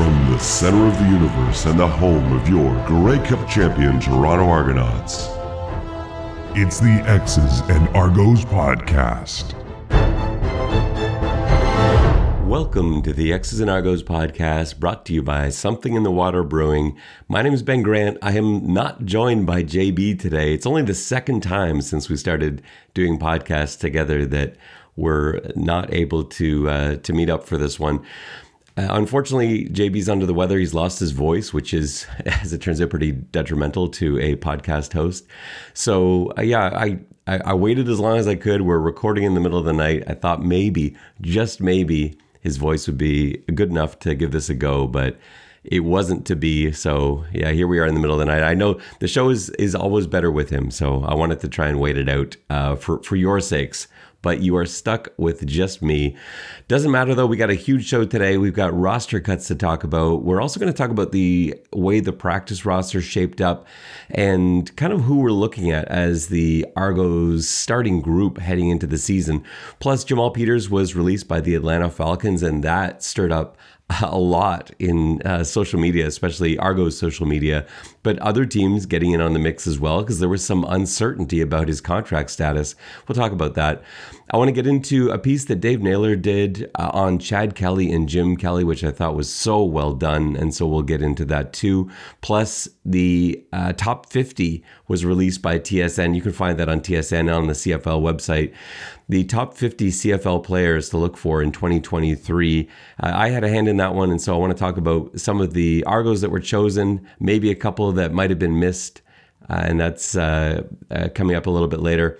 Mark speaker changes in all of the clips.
Speaker 1: From the center of the universe and the home of your Grey Cup champion Toronto Argonauts, it's the X's and Argos podcast.
Speaker 2: Welcome to the X's and Argos podcast brought to you by Something in the Water Brewing. My name is Ben Grant. I am not joined by JB today. It's only the second time since we started doing podcasts together that we're not able to uh, to meet up for this one. Uh, unfortunately, JB's under the weather. He's lost his voice, which is, as it turns out, pretty detrimental to a podcast host. So, uh, yeah, I, I, I waited as long as I could. We're recording in the middle of the night. I thought maybe, just maybe, his voice would be good enough to give this a go, but it wasn't to be. So yeah, here we are in the middle of the night. I know the show is is always better with him, so I wanted to try and wait it out uh, for for your sakes but you are stuck with just me. Doesn't matter though, we got a huge show today. We've got roster cuts to talk about. We're also going to talk about the way the practice roster shaped up and kind of who we're looking at as the Argos starting group heading into the season. Plus, Jamal Peters was released by the Atlanta Falcons, and that stirred up a lot in uh, social media, especially Argo's social media, but other teams getting in on the mix as well because there was some uncertainty about his contract status. We'll talk about that. I want to get into a piece that Dave Naylor did uh, on Chad Kelly and Jim Kelly, which I thought was so well done. And so we'll get into that too. Plus, the uh, top 50 was released by TSN. You can find that on TSN on the CFL website. The top 50 CFL players to look for in 2023. Uh, I had a hand in that one. And so I want to talk about some of the Argos that were chosen, maybe a couple that might have been missed. Uh, and that's uh, uh, coming up a little bit later.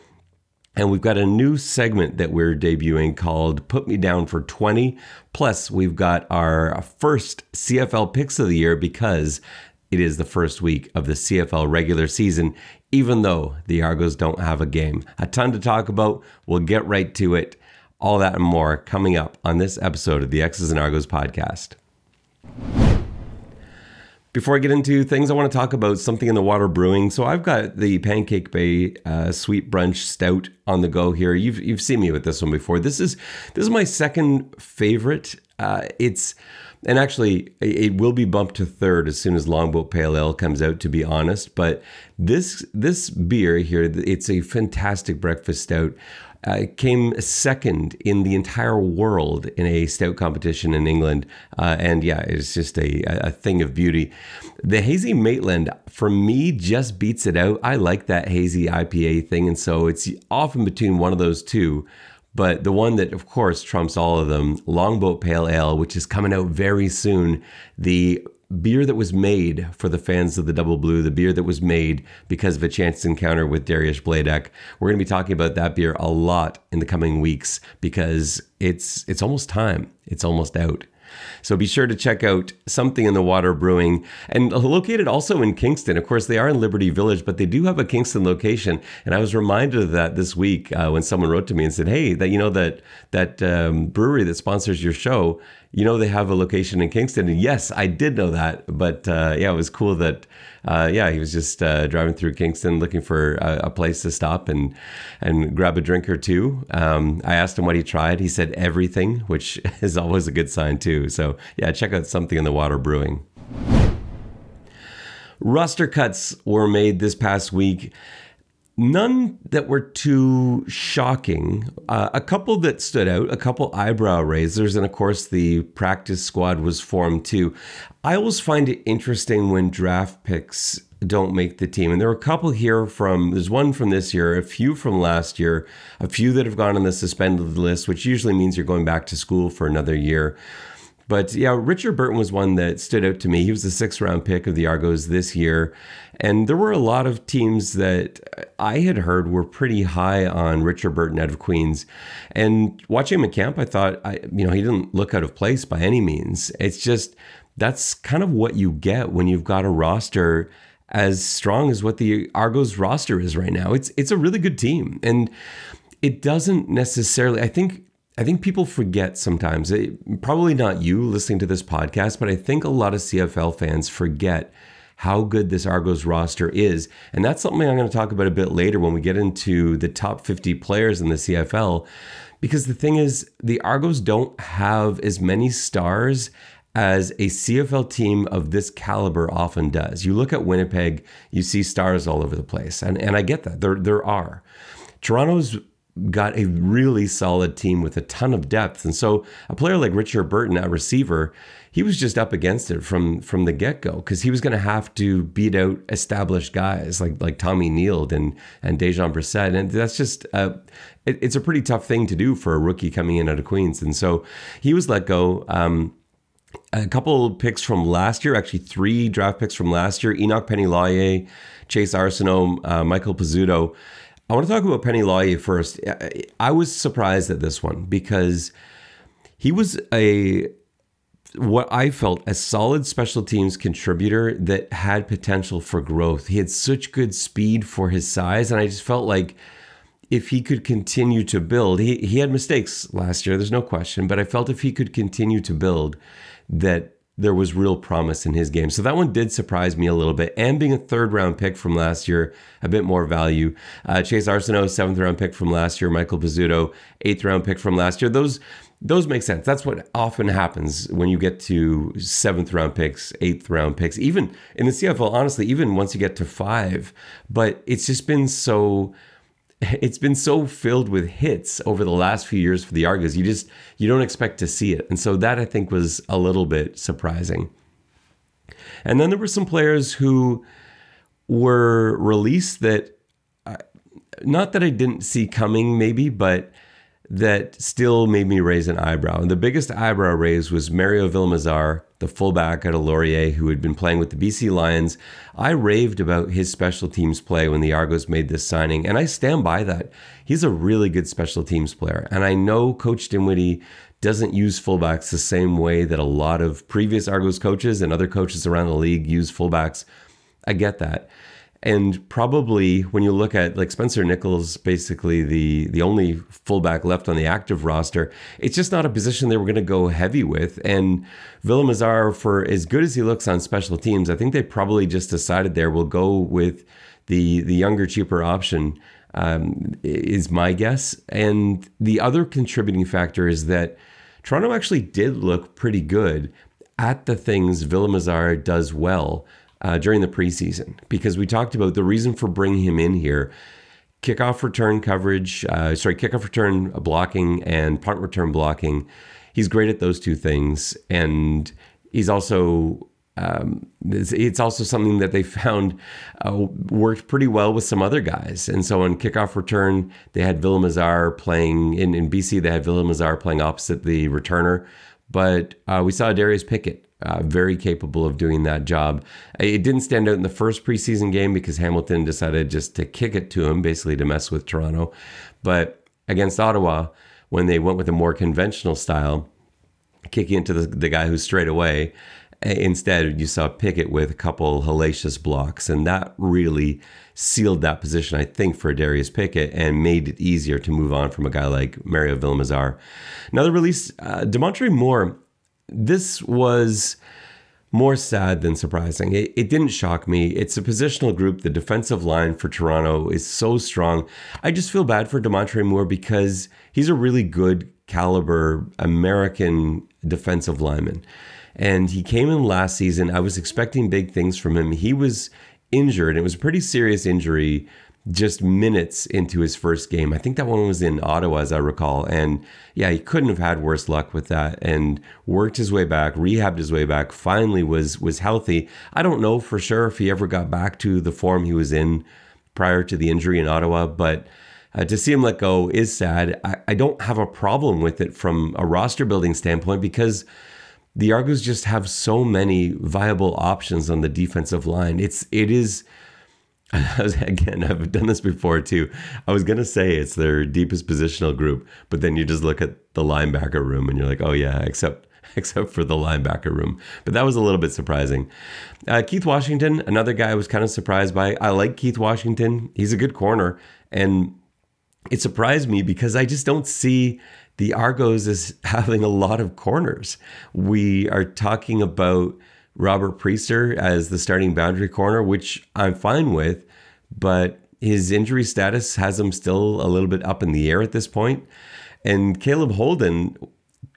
Speaker 2: And we've got a new segment that we're debuting called Put Me Down for 20. Plus, we've got our first CFL picks of the year because it is the first week of the CFL regular season, even though the Argos don't have a game. A ton to talk about. We'll get right to it. All that and more coming up on this episode of the X's and Argos podcast. Before I get into things, I want to talk about something in the water brewing. So I've got the Pancake Bay uh, Sweet Brunch Stout on the go here. You've you've seen me with this one before. This is this is my second favorite. Uh, it's and actually it will be bumped to third as soon as Longboat Pale Ale comes out. To be honest, but this this beer here, it's a fantastic breakfast stout uh, came second in the entire world in a stout competition in England. Uh, and yeah, it's just a, a thing of beauty. The Hazy Maitland, for me, just beats it out. I like that hazy IPA thing. And so it's often between one of those two. But the one that, of course, trumps all of them, Longboat Pale Ale, which is coming out very soon. The beer that was made for the fans of the Double Blue, the beer that was made because of a chance encounter with Darius Bladek. We're going to be talking about that beer a lot in the coming weeks because it's it's almost time. It's almost out. So be sure to check out Something in the Water Brewing and located also in Kingston. Of course, they are in Liberty Village, but they do have a Kingston location. And I was reminded of that this week uh, when someone wrote to me and said, "Hey, that you know that that um, brewery that sponsors your show." You know they have a location in Kingston. And yes, I did know that. But uh, yeah, it was cool that uh, yeah he was just uh, driving through Kingston looking for a, a, place to stop and and grab a drink or two. Um, I asked him what he tried. He said everything, which is always a good sign too. So yeah, check out something in the water brewing. Roster cuts were made this past week. None that were too shocking. Uh, a couple that stood out, a couple eyebrow raisers, and of course the practice squad was formed too. I always find it interesting when draft picks don't make the team. And there are a couple here from, there's one from this year, a few from last year, a few that have gone on the suspended list, which usually means you're going back to school for another year. But yeah, Richard Burton was one that stood out to me. He was the sixth round pick of the Argos this year. And there were a lot of teams that I had heard were pretty high on Richard Burton out of Queens. And watching him at camp, I thought, I, you know, he didn't look out of place by any means. It's just that's kind of what you get when you've got a roster as strong as what the Argos roster is right now. It's it's a really good team. And it doesn't necessarily I think I think people forget sometimes, eh, probably not you listening to this podcast, but I think a lot of CFL fans forget how good this Argos roster is. And that's something I'm going to talk about a bit later when we get into the top 50 players in the CFL. Because the thing is, the Argos don't have as many stars as a CFL team of this caliber often does. You look at Winnipeg, you see stars all over the place. And, and I get that. There, there are. Toronto's got a really solid team with a ton of depth. And so a player like Richard Burton at receiver, he was just up against it from from the get-go because he was going to have to beat out established guys like like Tommy Nield and and Dejon Brissett. And that's just uh, it, it's a pretty tough thing to do for a rookie coming in out of Queens. And so he was let go. Um, a couple picks from last year, actually three draft picks from last year: Enoch Penny Chase Arsenault, uh, Michael Pizzuto. I want to talk about Penny Lawyer first. I was surprised at this one because he was a what I felt a solid special teams contributor that had potential for growth. He had such good speed for his size, and I just felt like if he could continue to build, he, he had mistakes last year, there's no question, but I felt if he could continue to build, that there was real promise in his game. So that one did surprise me a little bit. And being a third round pick from last year, a bit more value. Uh, Chase Arsenault, seventh round pick from last year. Michael Pizzuto, eighth round pick from last year. Those those make sense. That's what often happens when you get to seventh round picks, eighth round picks, even in the CFL, honestly, even once you get to five. But it's just been so it's been so filled with hits over the last few years for the Argos. You just you don't expect to see it, and so that I think was a little bit surprising. And then there were some players who were released that, uh, not that I didn't see coming, maybe, but that still made me raise an eyebrow. And the biggest eyebrow raise was Mario Villamizar, the fullback at Laurier, who had been playing with the BC Lions. I raved about his special teams play when the Argos made this signing, and I stand by that. He's a really good special teams player. And I know Coach Dinwiddie doesn't use fullbacks the same way that a lot of previous Argos coaches and other coaches around the league use fullbacks. I get that. And probably when you look at like Spencer Nichols, basically the the only fullback left on the active roster, it's just not a position they were going to go heavy with. And Villamizar, for as good as he looks on special teams, I think they probably just decided there we'll go with the the younger, cheaper option. Um, is my guess. And the other contributing factor is that Toronto actually did look pretty good at the things Villamizar does well uh, during the preseason because we talked about the reason for bringing him in here kickoff return coverage, uh, sorry, kickoff return blocking and punt return blocking. He's great at those two things. And he's also, um, it's, also something that they found uh, worked pretty well with some other guys. And so on kickoff return, they had Villamizar playing in, in BC, they had Villamizar playing opposite the returner. But uh, we saw Darius Pickett uh, very capable of doing that job. It didn't stand out in the first preseason game because Hamilton decided just to kick it to him, basically to mess with Toronto. But against Ottawa, when they went with a more conventional style, kicking into the, the guy who's straight away, instead you saw Pickett with a couple hellacious blocks, and that really sealed that position, I think, for Darius Pickett and made it easier to move on from a guy like Mario Villamizar. Another release, uh, Damontre Moore this was more sad than surprising. It, it, didn't shock me. It's a positional group. The defensive line for Toronto is so strong. I just feel bad for Damontre Moore because he's a really good caliber American defensive lineman. And he came in last season. I was expecting big things from him. He was injured. It was a pretty serious injury just minutes into his first game. I think that one was in Ottawa, as I recall. And yeah, he couldn't have had worse luck with that. And worked his way back, rehabbed his way back. Finally, was was healthy. I don't know for sure if he ever got back to the form he was in prior to the injury in Ottawa, but. Uh, to see him let go is sad. I, I don't have a problem with it from a roster building standpoint because the Argos just have so many viable options on the defensive line. It's it is again, I've done this before too. I was gonna say it's their deepest positional group, but then you just look at the linebacker room and you're like, oh yeah, except except for the linebacker room. But that was a little bit surprising. Uh, Keith Washington, another guy I was kind of surprised by. I like Keith Washington. He's a good corner, and it surprised me because I just don't see the Argos as having a lot of corners. We are talking about Robert Priester as the starting boundary corner, which I'm fine with, but his injury status has him still a little bit up in the air at this point. And Caleb Holden,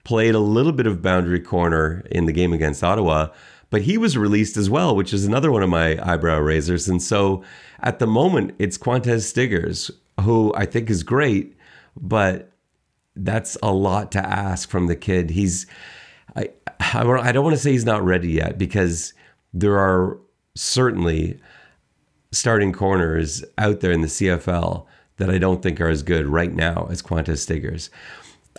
Speaker 2: played a little bit of boundary corner in the game against Ottawa, but he was released as well, which is another one of my eyebrow raisers. And so at the moment, it's Qwan'tez Stiggers, who I think is great, but that's a lot to ask from the kid. He's, I, I don't want to say he's not ready yet because there are certainly starting corners out there in the CFL that I don't think are as good right now as Qwan'tez Stiggers.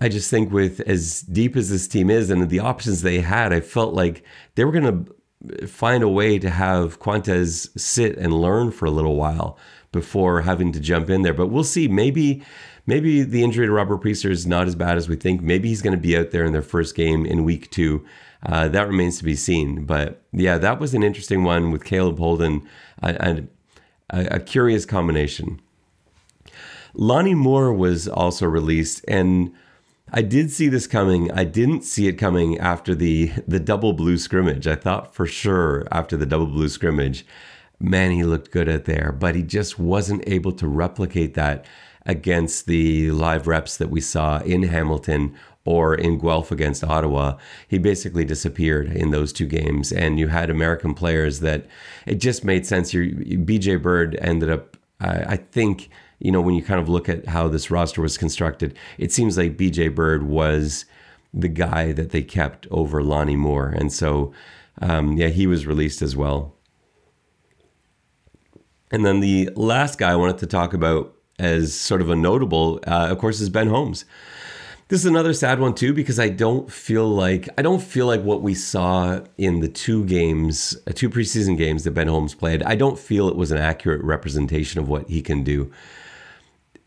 Speaker 2: I just think with as deep as this team is and the options they had, I felt like they were going to find a way to have Qwan'tez sit and learn for a little while before having to jump in there. But we'll see. Maybe maybe the injury to Robert Priester is not as bad as we think. Maybe he's going to be out there in their first game in week two. Uh, that remains to be seen. But yeah, that was an interesting one with Caleb Holden, a, a, a curious combination. Lonnie Moore was also released, and I did see this coming. I didn't see it coming after the the double blue scrimmage. I thought for sure after the double blue scrimmage, man, he looked good out there, but he just wasn't able to replicate that against the live reps that we saw in Hamilton or in Guelph against Ottawa. He basically disappeared in those two games, and you had American players that it just made sense. Your BJ Bird ended up, I, I think, you know, when you kind of look at how this roster was constructed, it seems like BJ Bird was the guy that they kept over Lonnie Moore, and so um, yeah, he was released as well. And then the last guy I wanted to talk about as sort of a notable, uh, of course, is Ben Holmes. This is another sad one too because I don't feel like I don't feel like what we saw in the two games, uh, two preseason games that Ben Holmes played. I don't feel it was an accurate representation of what he can do.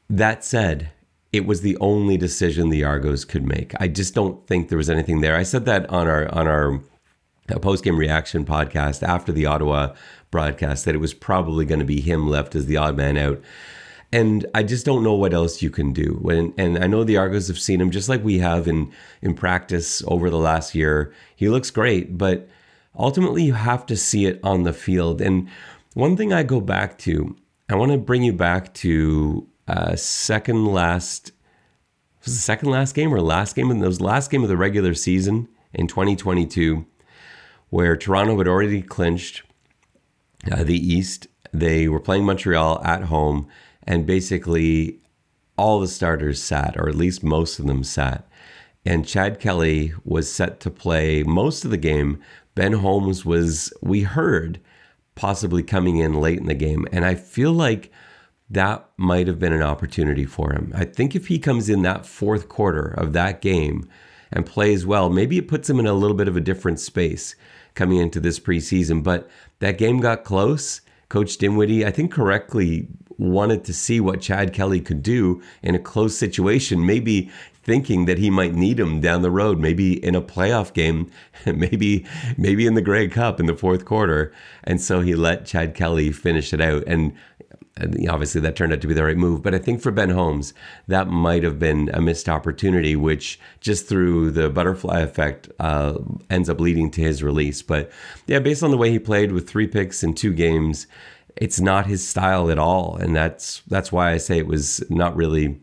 Speaker 2: That said, it was the only decision the Argos could make. I just don't think there was anything there. I said that on our on our uh, post game reaction podcast after the Ottawa broadcast that it was probably going to be him left as the odd man out. And I just don't know what else you can do. When, and I know the Argos have seen him just like we have in, in practice over the last year. He looks great, but ultimately you have to see it on the field. And one thing I go back to, I want to bring you back to uh, second last, was the second last game or last game? And those last game of the regular season in 2022, where Toronto had already clinched uh, the East. They were playing Montreal at home, and basically all the starters sat, or at least most of them sat. And Chad Kelly was set to play most of the game. Ben Holmes was, we heard, possibly coming in late in the game. And I feel like that might have been an opportunity for him. I think if he comes in that fourth quarter of that game and plays well, maybe it puts him in a little bit of a different space coming into this preseason. But that game got close. Coach Dinwiddie, I think correctly, wanted to see what Chad Kelly could do in a close situation, maybe thinking that he might need him down the road, maybe in a playoff game, maybe maybe in the Grey Cup in the fourth quarter. And so he let Chad Kelly finish it out. And obviously that turned out to be the right move. But I think for Ben Holmes, that might have been a missed opportunity, which just through the butterfly effect uh, ends up leading to his release. But yeah, based on the way he played with three picks in two games, it's not his style at all, and that's that's why I say it was not really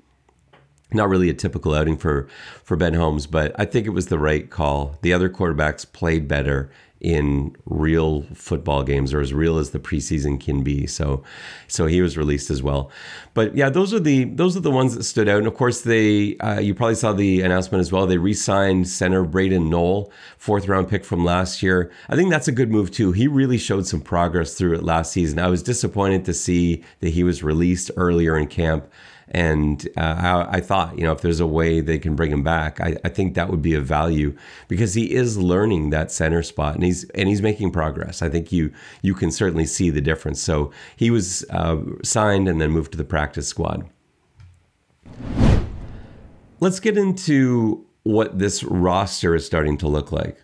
Speaker 2: not really a typical outing for for Ben Holmes, but I think it was the right call. The other quarterbacks played better in real football games or as real as the preseason can be. So so he was released as well. But yeah, those are the those are the ones that stood out. And of course, they uh, you probably saw the announcement as well. They re-signed center Braden Knoll, fourth round pick from last year. I think that's a good move too. He really showed some progress through it last season. I was disappointed to see that he was released earlier in camp. And uh, I, I, thought, you know, if there's a way they can bring him back, I, I, think that would be a value because he is learning that center spot and he's and he's making progress. I think you you can certainly see the difference. So he was uh, signed and then moved to the practice squad. Let's get into what this roster is starting to look like.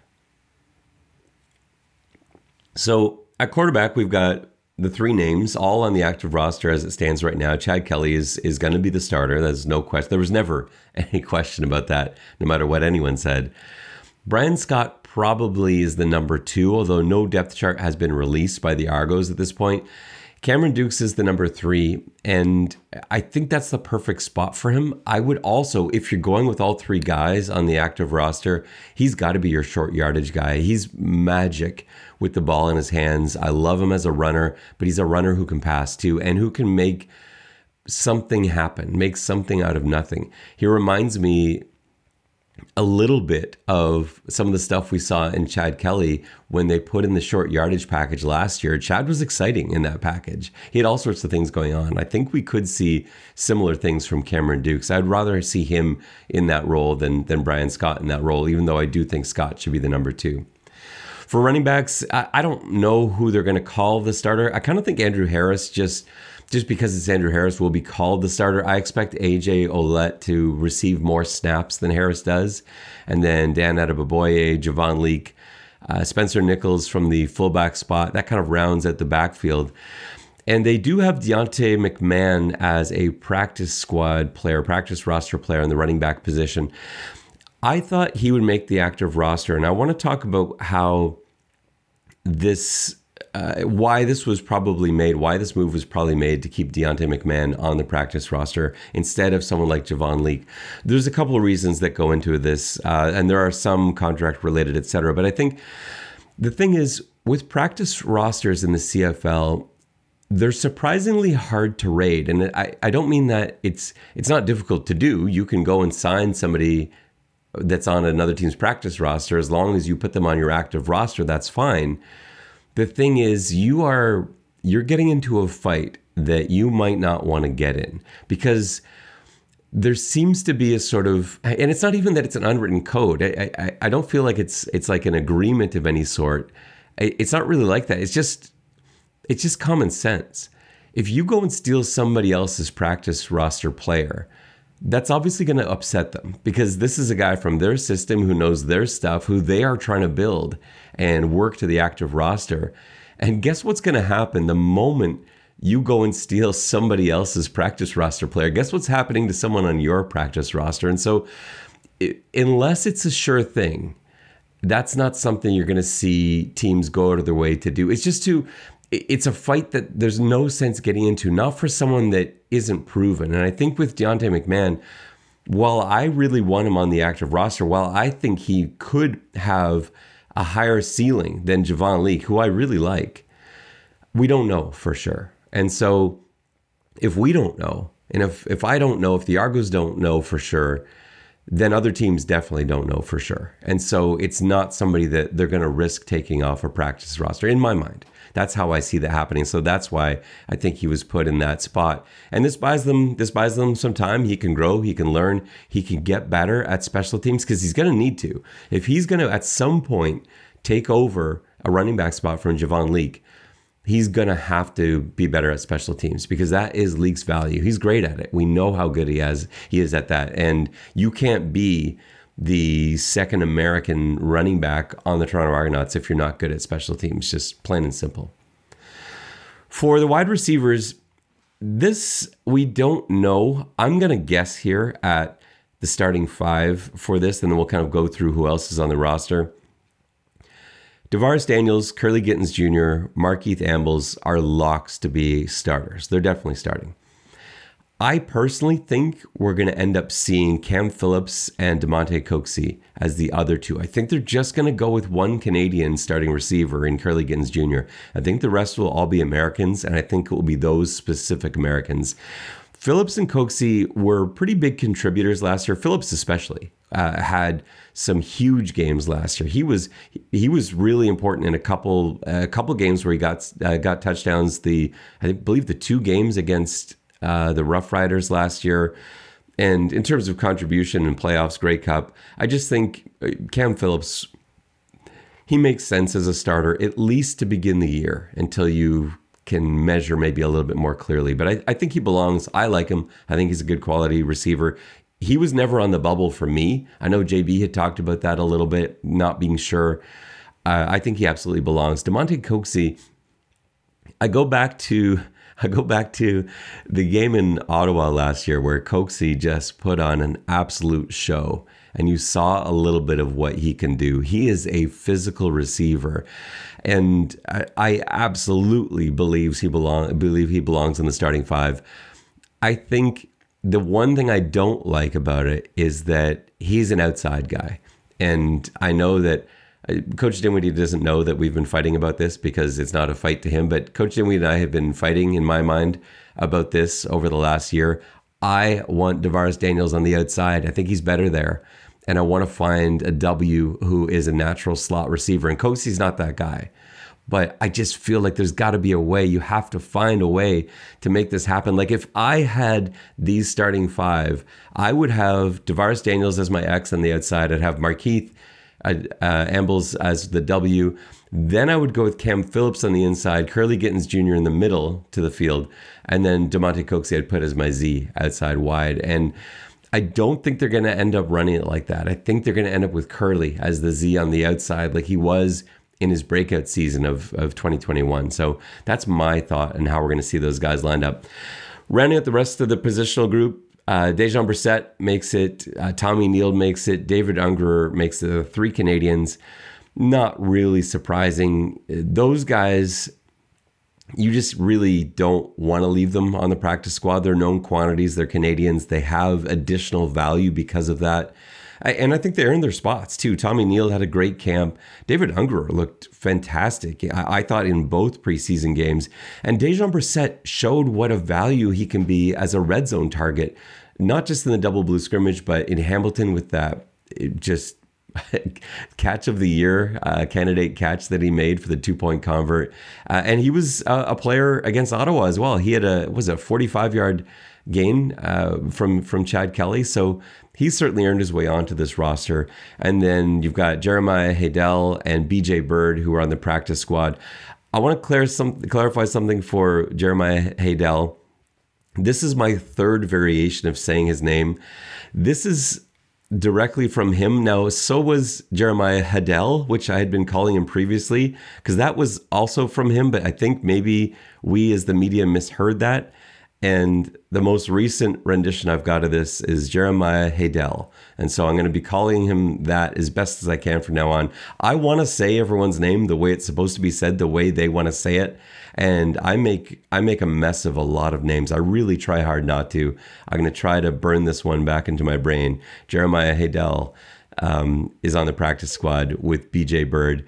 Speaker 2: So at quarterback, we've got the three names, all on the active roster as it stands right now. Chad Kelly is is going to be the starter. There's no question. There was never any question about that, no matter what anyone said. Bryan Scott probably is the number two, although no depth chart has been released by the Argos at this point. Cameron Dukes is the number three, and I think that's the perfect spot for him. I would also, if you're going with all three guys on the active roster, he's got to be your short yardage guy. He's magic with the ball in his hands. I love him as a runner, but he's a runner who can pass too and who can make something happen, make something out of nothing. He reminds me a little bit of some of the stuff we saw in Chad Kelly when they put in the short yardage package last year. Chad was exciting in that package. He had all sorts of things going on. I think we could see similar things from Cameron Dukes. I'd rather see him in that role than than Bryan Scott in that role, even though I do think Scott should be the number two. For running backs, I, I don't know who they're going to call the starter. I kind of think Andrew Harris just just because it's Andrew Harris will be called the starter. I expect AJ Ouellette to receive more snaps than Harris does. And then Dan Adeboboye, Javon Leake, uh, Spencer Nichols from the fullback spot. That kind of rounds at the backfield. And they do have Deontay McMahon as a practice squad player, practice roster player in the running back position. I thought he would make the active roster. And I want to talk about how this uh, why this was probably made, why this move was probably made to keep Deontay McMahon on the practice roster instead of someone like Javon Leake. There's a couple of reasons that go into this, uh, and there are some contract related, et cetera. But I think the thing is, with practice rosters in the CFL, they're surprisingly hard to raid, and I, I don't mean that it's it's not difficult to do. You can go and sign somebody that's on another team's practice roster as long as you put them on your active roster. That's fine the thing is you are you're getting into a fight that you might not want to get in because there seems to be a sort of and it's not even that it's an unwritten code. I, I, I don't feel like it's it's like an agreement of any sort. It's not really like that. It's just it's just common sense. If you go and steal somebody else's practice roster player that's obviously going to upset them because this is a guy from their system who knows their stuff, who they are trying to build and work to the active roster. And guess what's going to happen the moment you go and steal somebody else's practice roster player? Guess what's happening to someone on your practice roster? And so, it, unless it's a sure thing, that's not something you're going to see teams go out of their way to do. It's just to it's a fight that there's no sense getting into, not for someone that isn't proven. And I think with Deontay McMahon, while I really want him on the active roster, while I think he could have a higher ceiling than Javon Leake, who I really like, we don't know for sure. And so if we don't know, and if, if I don't know, if the Argos don't know for sure, then other teams definitely don't know for sure. And so it's not somebody that they're going to risk taking off a practice roster, in my mind. That's how I see that happening. So that's why I think he was put in that spot. And this buys them this buys them some time. He can grow, he can learn, he can get better at special teams because he's going to need to. If he's going to at some point take over a running back spot from Javon Leake, he's going to have to be better at special teams because that is Leake's value. He's great at it. We know how good he has he is at that. And you can't be the second American running back on the Toronto Argonauts if you're not good at special teams, just plain and simple. For the wide receivers, this we don't know. I'm going to guess here at the starting five for this, and then we'll kind of go through who else is on the roster. DaVaris Daniels, Kurleigh Gittens Jr., Markeith Ambles are locks to be starters. They're definitely starting. I personally think we're going to end up seeing Cam Phillips and Damonte Coxie as the other two. I think they're just going to go with one Canadian starting receiver in Kurleigh Gittens Jr. I think the rest will all be Americans, and I think it will be those specific Americans. Phillips and Coxie were pretty big contributors last year. Phillips especially uh, had some huge games last year. He was he was really important in a couple a couple games where he got uh, got touchdowns. The I believe the two games against uh, the Rough Riders last year. And in terms of contribution in playoffs, Grey Cup, I just think uh, Cam Phillips, he makes sense as a starter, at least to begin the year until you can measure maybe a little bit more clearly. But I, I think he belongs. I like him. I think he's a good quality receiver. He was never on the bubble for me. I know JB had talked about that a little bit, not being sure. Uh, I think he absolutely belongs. Damonte Coxie, I go back to I go back to the game in Ottawa last year where Coxie just put on an absolute show and you saw a little bit of what he can do. He is a physical receiver, and I, I absolutely believes he belong believe he belongs in the starting five. I think the one thing I don't like about it is that he's an outside guy, and I know that Coach Dinwiddie doesn't know that we've been fighting about this because it's not a fight to him. But Coach Dinwiddie and I have been fighting in my mind about this over the last year. I want DaVaris Daniels on the outside. I think he's better there. And I want to find a W who is a natural slot receiver. And Coxie's not that guy. But I just feel like there's got to be a way. You have to find a way to make this happen. Like if I had these starting five, I would have DaVaris Daniels as my X on the outside. I'd have Markeith uh, Ambles as the W. Then I would go with Cam Phillips on the inside, Kurleigh Gittens Jr. in the middle to the field, and then Damonte Coxie I'd put as my Z outside wide. And I don't think they're going to end up running it like that. I think they're going to end up with Kurleigh as the Z on the outside, like he was in his breakout season of, of 2021. So that's my thought and how we're going to see those guys lined up. Rounding out the rest of the positional group, uh, Dejon Brissett makes it. Uh, Tommy Nield makes it. David Ungerer makes it. The three Canadians. Not really surprising. Those guys, you just really don't want to leave them on the practice squad. They're known quantities. They're Canadians. They have additional value because of that. And I think they earned their spots too. Tommy Nield had a great camp. David Ungerer looked fantastic. I, thought in both preseason games. And Dejon Brissett showed what a value he can be as a red zone target, not just in the double blue scrimmage, but in Hamilton with that just catch of the year uh, candidate catch that he made for the two point convert. Uh, and he was a, a player against Ottawa as well. He had a was a 45 yard gain uh, from from Chad Kelly. So he's certainly earned his way onto this roster. And then you've got Jeremiah Haydel and BJ Bird who are on the practice squad. I want to clear some, clarify something for Jeremiah Haydel. This is my third variation of saying his name. This is directly from him. Now, so was Jeremiah Hadel, which I had been calling him previously, because that was also from him, but I think maybe we as the media misheard that. And the most recent rendition I've got of this is Jeremiah Haydel. And so I'm going to be calling him that as best as I can from now on. I want to say everyone's name the way it's supposed to be said, the way they want to say it. And I make I make a mess of a lot of names. I really try hard not to. I'm going to try to burn this one back into my brain. Jeremiah Haydel um, is on the practice squad with BJ Bird.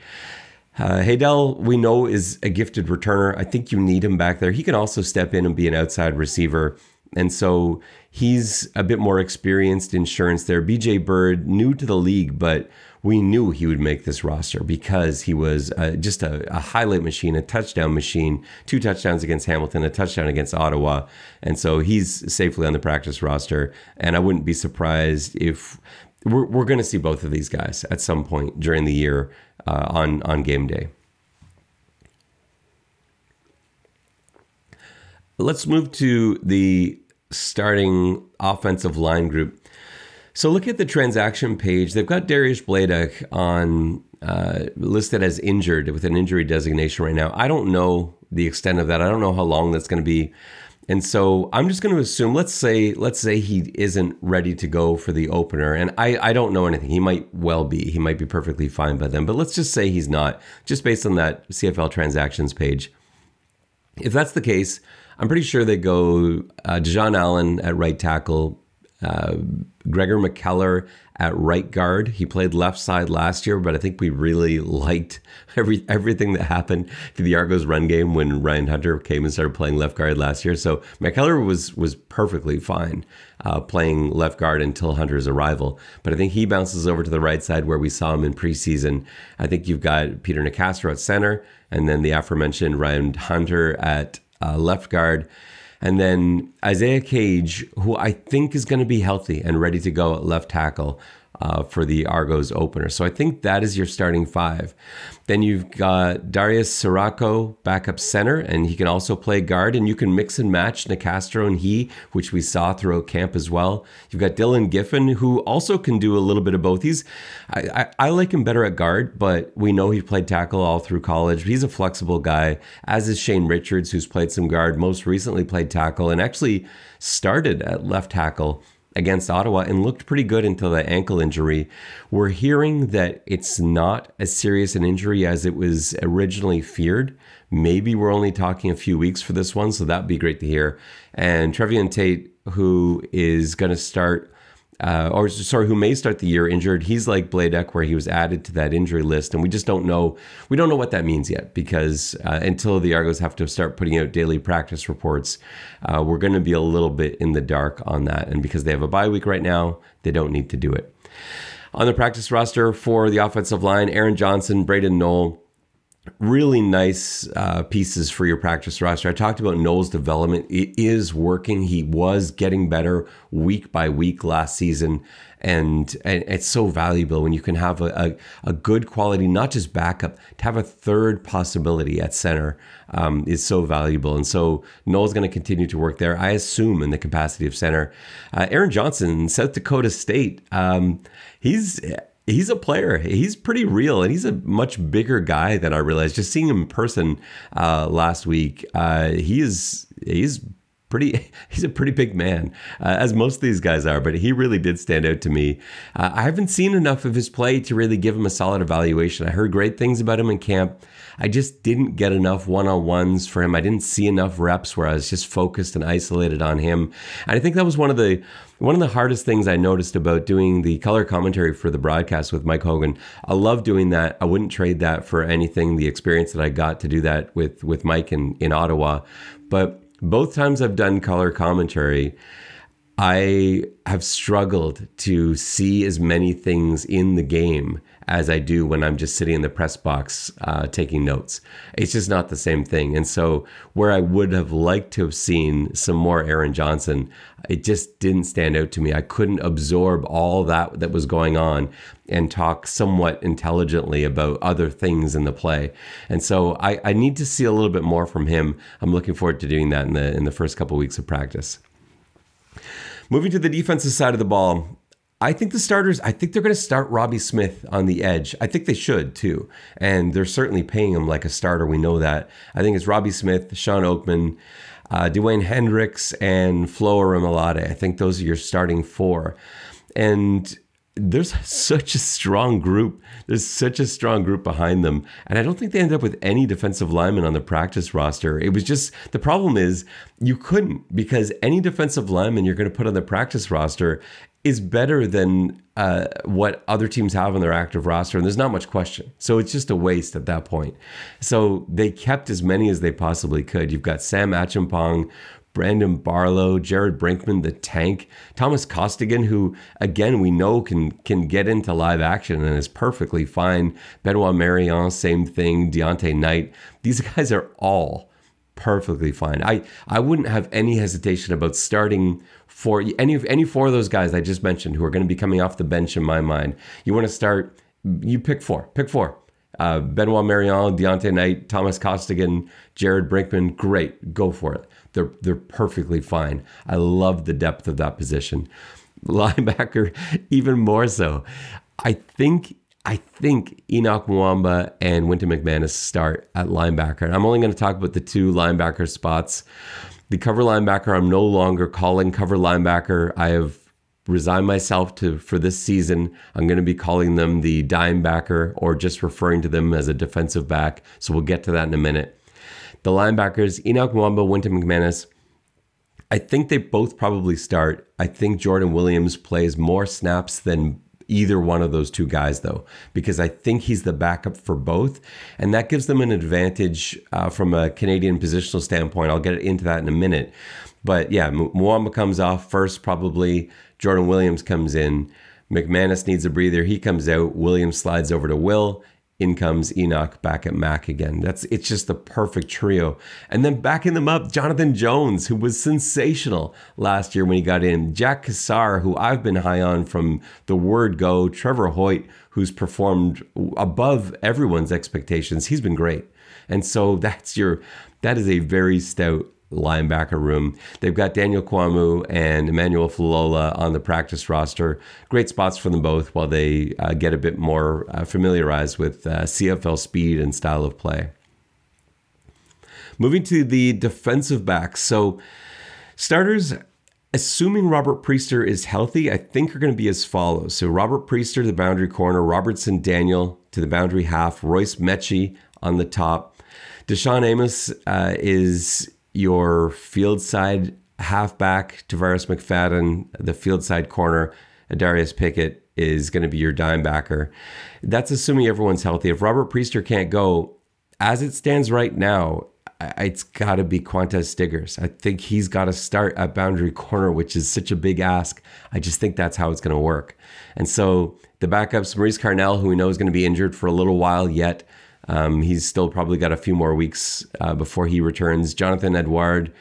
Speaker 2: Uh, Haydel, we know, is a gifted returner. I think you need him back there. He can also step in and be an outside receiver. And so he's a bit more experienced insurance there. BJ Bird, new to the league, but we knew he would make this roster because he was uh, just a, a, highlight machine, a touchdown machine, two touchdowns against Hamilton, a touchdown against Ottawa. And so he's safely on the practice roster. And I wouldn't be surprised if we're, we're going to see both of these guys at some point during the year uh, on on game day. Let's move to the starting offensive line group. So look at the transaction page. They've got Darius Bladek on uh, listed as injured with an injury designation right now. I don't know the extent of that. I don't know how long that's going to be. And so I'm just going to assume, let's say, let's say he isn't ready to go for the opener. And I, I don't know anything. He might well be. He might be perfectly fine by then. But let's just say he's not, just based on that CFL transactions page. If that's the case, I'm pretty sure they go uh, Dejon Allen at right tackle, uh, Gregor McKellar at right guard. He played left side last year, but I think we really liked every everything that happened to the Argos run game when Ryan Hunter came and started playing left guard last year. So McKellar was was perfectly fine uh, playing left guard until Hunter's arrival. But I think he bounces over to the right side where we saw him in preseason. I think you've got Peter Nicastro at center, and then the aforementioned Ryan Hunter at uh, left guard. And then Isaiah Cage, who I think is going to be healthy and ready to go at left tackle. Uh, for the Argos opener. So I think that is your starting five. Then you've got Darius Ciraco, backup center, and he can also play guard, and you can mix and match Nicastro and he, which we saw throughout camp as well. You've got Dylan Giffen, who also can do a little bit of both. He's I, I, I like him better at guard, but we know he played tackle all through college. He's a flexible guy, as is Shane Richards, who's played some guard, most recently played tackle, and actually started at left tackle against Ottawa and looked pretty good until that ankle injury. We're hearing that it's not as serious an injury as it was originally feared. Maybe we're only talking a few weeks for this one, so that'd be great to hear. And Trevon Tate, who is going to start uh, or sorry, who may start the year injured. He's like Bladek, where he was added to that injury list, and we just don't know. We don't know what that means yet because uh, until the Argos have to start putting out daily practice reports, uh, we're going to be a little bit in the dark on that. And because they have a bye week right now, they don't need to do it. On the practice roster for the offensive line, Aaron Johnson, Braden Knoll, really nice uh, pieces for your practice roster. I talked about Noel's development. It is working. He was getting better week by week last season. And, and it's so valuable when you can have a, a, a good quality, not just backup, to have a third possibility at center um, is so valuable. And so Noel's going to continue to work there, I assume, in the capacity of center. Uh, Aaron Johnson, South Dakota State, um, he's he's a player. He's pretty real, and he's a much bigger guy than I realized. Just seeing him in person uh, last week, uh, he is he's pretty he's a pretty big man uh, as most of these guys are but he really did stand out to me uh, i haven't seen enough of his play to really give him a solid evaluation i heard great things about him in camp I just didn't get enough one on ones for him. I didn't see enough reps where I was just focused and isolated on him. And I think that was one of the one of the hardest things I noticed about doing the color commentary for the broadcast with Mike Hogan. I love doing that. I wouldn't trade that for anything. The experience that I got to do that with with Mike in in Ottawa, but both times I've done color commentary. I have struggled to see as many things in the game as I do when I'm just sitting in the press box uh, taking notes. It's just not the same thing. And so, where I would have liked to have seen some more Aaron Johnson, it just didn't stand out to me. I couldn't absorb all that that was going on and talk somewhat intelligently about other things in the play. And so, I, I need to see a little bit more from him. I'm looking forward to doing that in the in the first couple of weeks of practice. Moving to the defensive side of the ball, I think the starters, I think they're going to start Robbie Smith on the edge. I think they should too. And they're certainly paying him like a starter. We know that. I think it's Robbie Smith, Shawn Oakman, uh, Dewayne Hendrix, and Flo Orimolade. I think those are your starting four. And there's such a strong group. There's such a strong group behind them. And I don't think they end up with any defensive linemen on the practice roster. It was just the problem is you couldn't because any defensive lineman you're going to put on the practice roster is better than uh, what other teams have on their active roster. And there's not much question. So it's just a waste at that point. So they kept as many as they possibly could. You've got Sam Acheampong, Brandon Barlow, Jared Brinkman, the tank, Thomas Costigan, who again we know can can get into live action and is perfectly fine. Benoit Marion, same thing. Deontay Knight. These guys are all perfectly fine. I I wouldn't have any hesitation about starting for any any four of those guys I just mentioned who are going to be coming off the bench in my mind. You want to start, you pick four. Pick four. Uh, Benoit Marion, Deontay Knight, Thomas Costigan, Jared Brinkman. Great, go for it. They're they're perfectly fine. I love the depth of that position. Linebacker, even more so. I think I think Henoc Muamba and Wynton McManus start at linebacker. And I'm only going to talk about the two linebacker spots the cover linebacker, I'm no longer calling cover linebacker. I have resigned myself to for this season. I'm going to be calling them the dime backer or just referring to them as a defensive back. So we'll get to that in a minute. The linebackers, Henoc Muamba, Wynton McManus. I think they both probably start. I think Jordan Williams plays more snaps than either one of those two guys, though, because I think he's the backup for both. And that gives them an advantage uh, from a Canadian positional standpoint. I'll get into that in a minute. But yeah, Muamba comes off first, probably. Jordan Williams comes in. McManus needs a breather. He comes out. Williams slides over to Will. In comes Henoc back at Mac again. That's it's just the perfect trio. And then backing them up, Jonathan Jones, who was sensational last year when he got in. Jack Cassar, who I've been high on from the word go. Trevor Hoyt, who's performed above everyone's expectations. He's been great. And so that's your that is a very stout linebacker room. They've got Daniel Kwamou and Emmanuel Fulola on the practice roster. Great spots for them both while they uh, get a bit more uh, familiarized with uh, CFL speed and style of play. Moving to the defensive backs. So, starters, assuming Robert Priester is healthy, I think are going to be as follows. So, Robert Priester, the boundary corner, Robertson Daniel to the boundary half, Royce Metchie on the top. DaShaun Amos uh, is your field side halfback, Tarvarus McFadden, the field side corner, Darius Pickett is going to be your dime backer. That's assuming everyone's healthy. If Robert Priester can't go, as it stands right now, it's got to be Qwan'tez Stiggers. I think he's got to start at boundary corner, which is such a big ask. I just think that's how it's going to work. And so the backups, Maurice Carnell, who we know is going to be injured for a little while yet, um, he's still probably got a few more weeks uh, before he returns. Jonathan Edouard,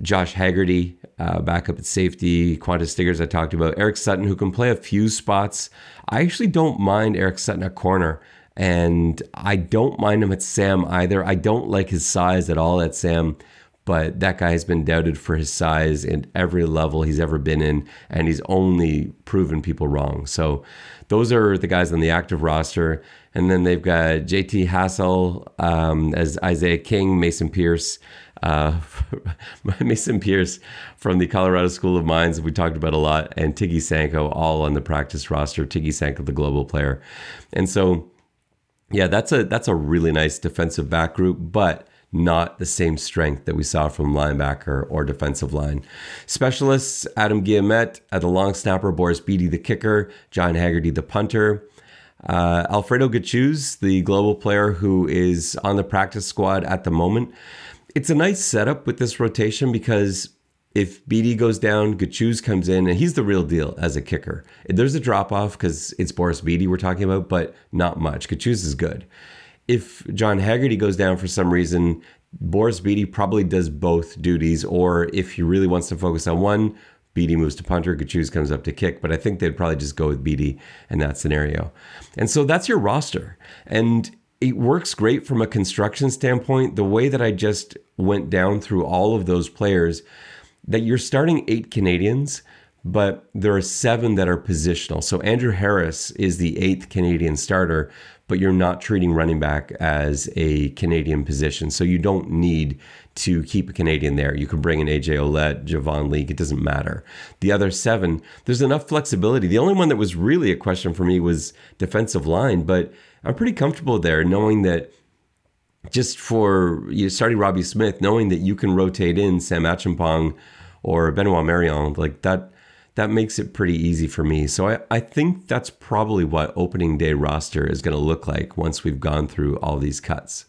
Speaker 2: Josh Haggerty, uh, at safety. Qwan'tez Stiggers, I talked about. Eric Sutton, who can play a few spots. I actually don't mind Eric Sutton at corner. And I don't mind him at Sam either. I don't like his size at all at Sam, but that guy has been doubted for his size in every level he's ever been in, and he's only proven people wrong. So those are the guys on the active roster. And then they've got JT Hassel um, as Isaiah King, Mason Pierce, uh, Mason Pierce from the Colorado School of Mines, we talked about a lot, and Tiggy Sanko, all on the practice roster. Tiggy Sanko, the global player. And so, yeah, that's a that's a really nice defensive back group, but not the same strength that we saw from linebacker or defensive line. Specialists Adam Guillemette at the long snapper, Boris Bede the kicker, John Haggerty the punter. Uh, Alfredo Gachuz, the global player who is on the practice squad at the moment. It's a nice setup with this rotation because if Bede goes down, Gachuz comes in, and he's the real deal as a kicker. There's a drop off because it's Boris Bede we're talking about, but not much. Gachuz is good. If John Haggerty goes down for some reason, Boris Bede probably does both duties, or if he really wants to focus on one, Bede moves to punter, Gachuz comes up to kick, but I think they'd probably just go with Bede in that scenario. And so that's your roster. And it works great from a construction standpoint. The way that I just went down through all of those players, that you're starting eight Canadians, but there are seven that are positional. So Andrew Harris is the eighth Canadian starter, but you're not treating running back as a Canadian position. So you don't need to keep a Canadian there. You can bring in AJ Ouellette, Javon Leake, it doesn't matter. The other seven, there's enough flexibility. The only one that was really a question for me was defensive line, but I'm pretty comfortable there knowing that just for you starting Robbie Smith, knowing that you can rotate in Sam Acheampong or Benoit Marion, like that that makes it pretty easy for me. So I, I think that's probably what opening day roster is going to look like once we've gone through all these cuts.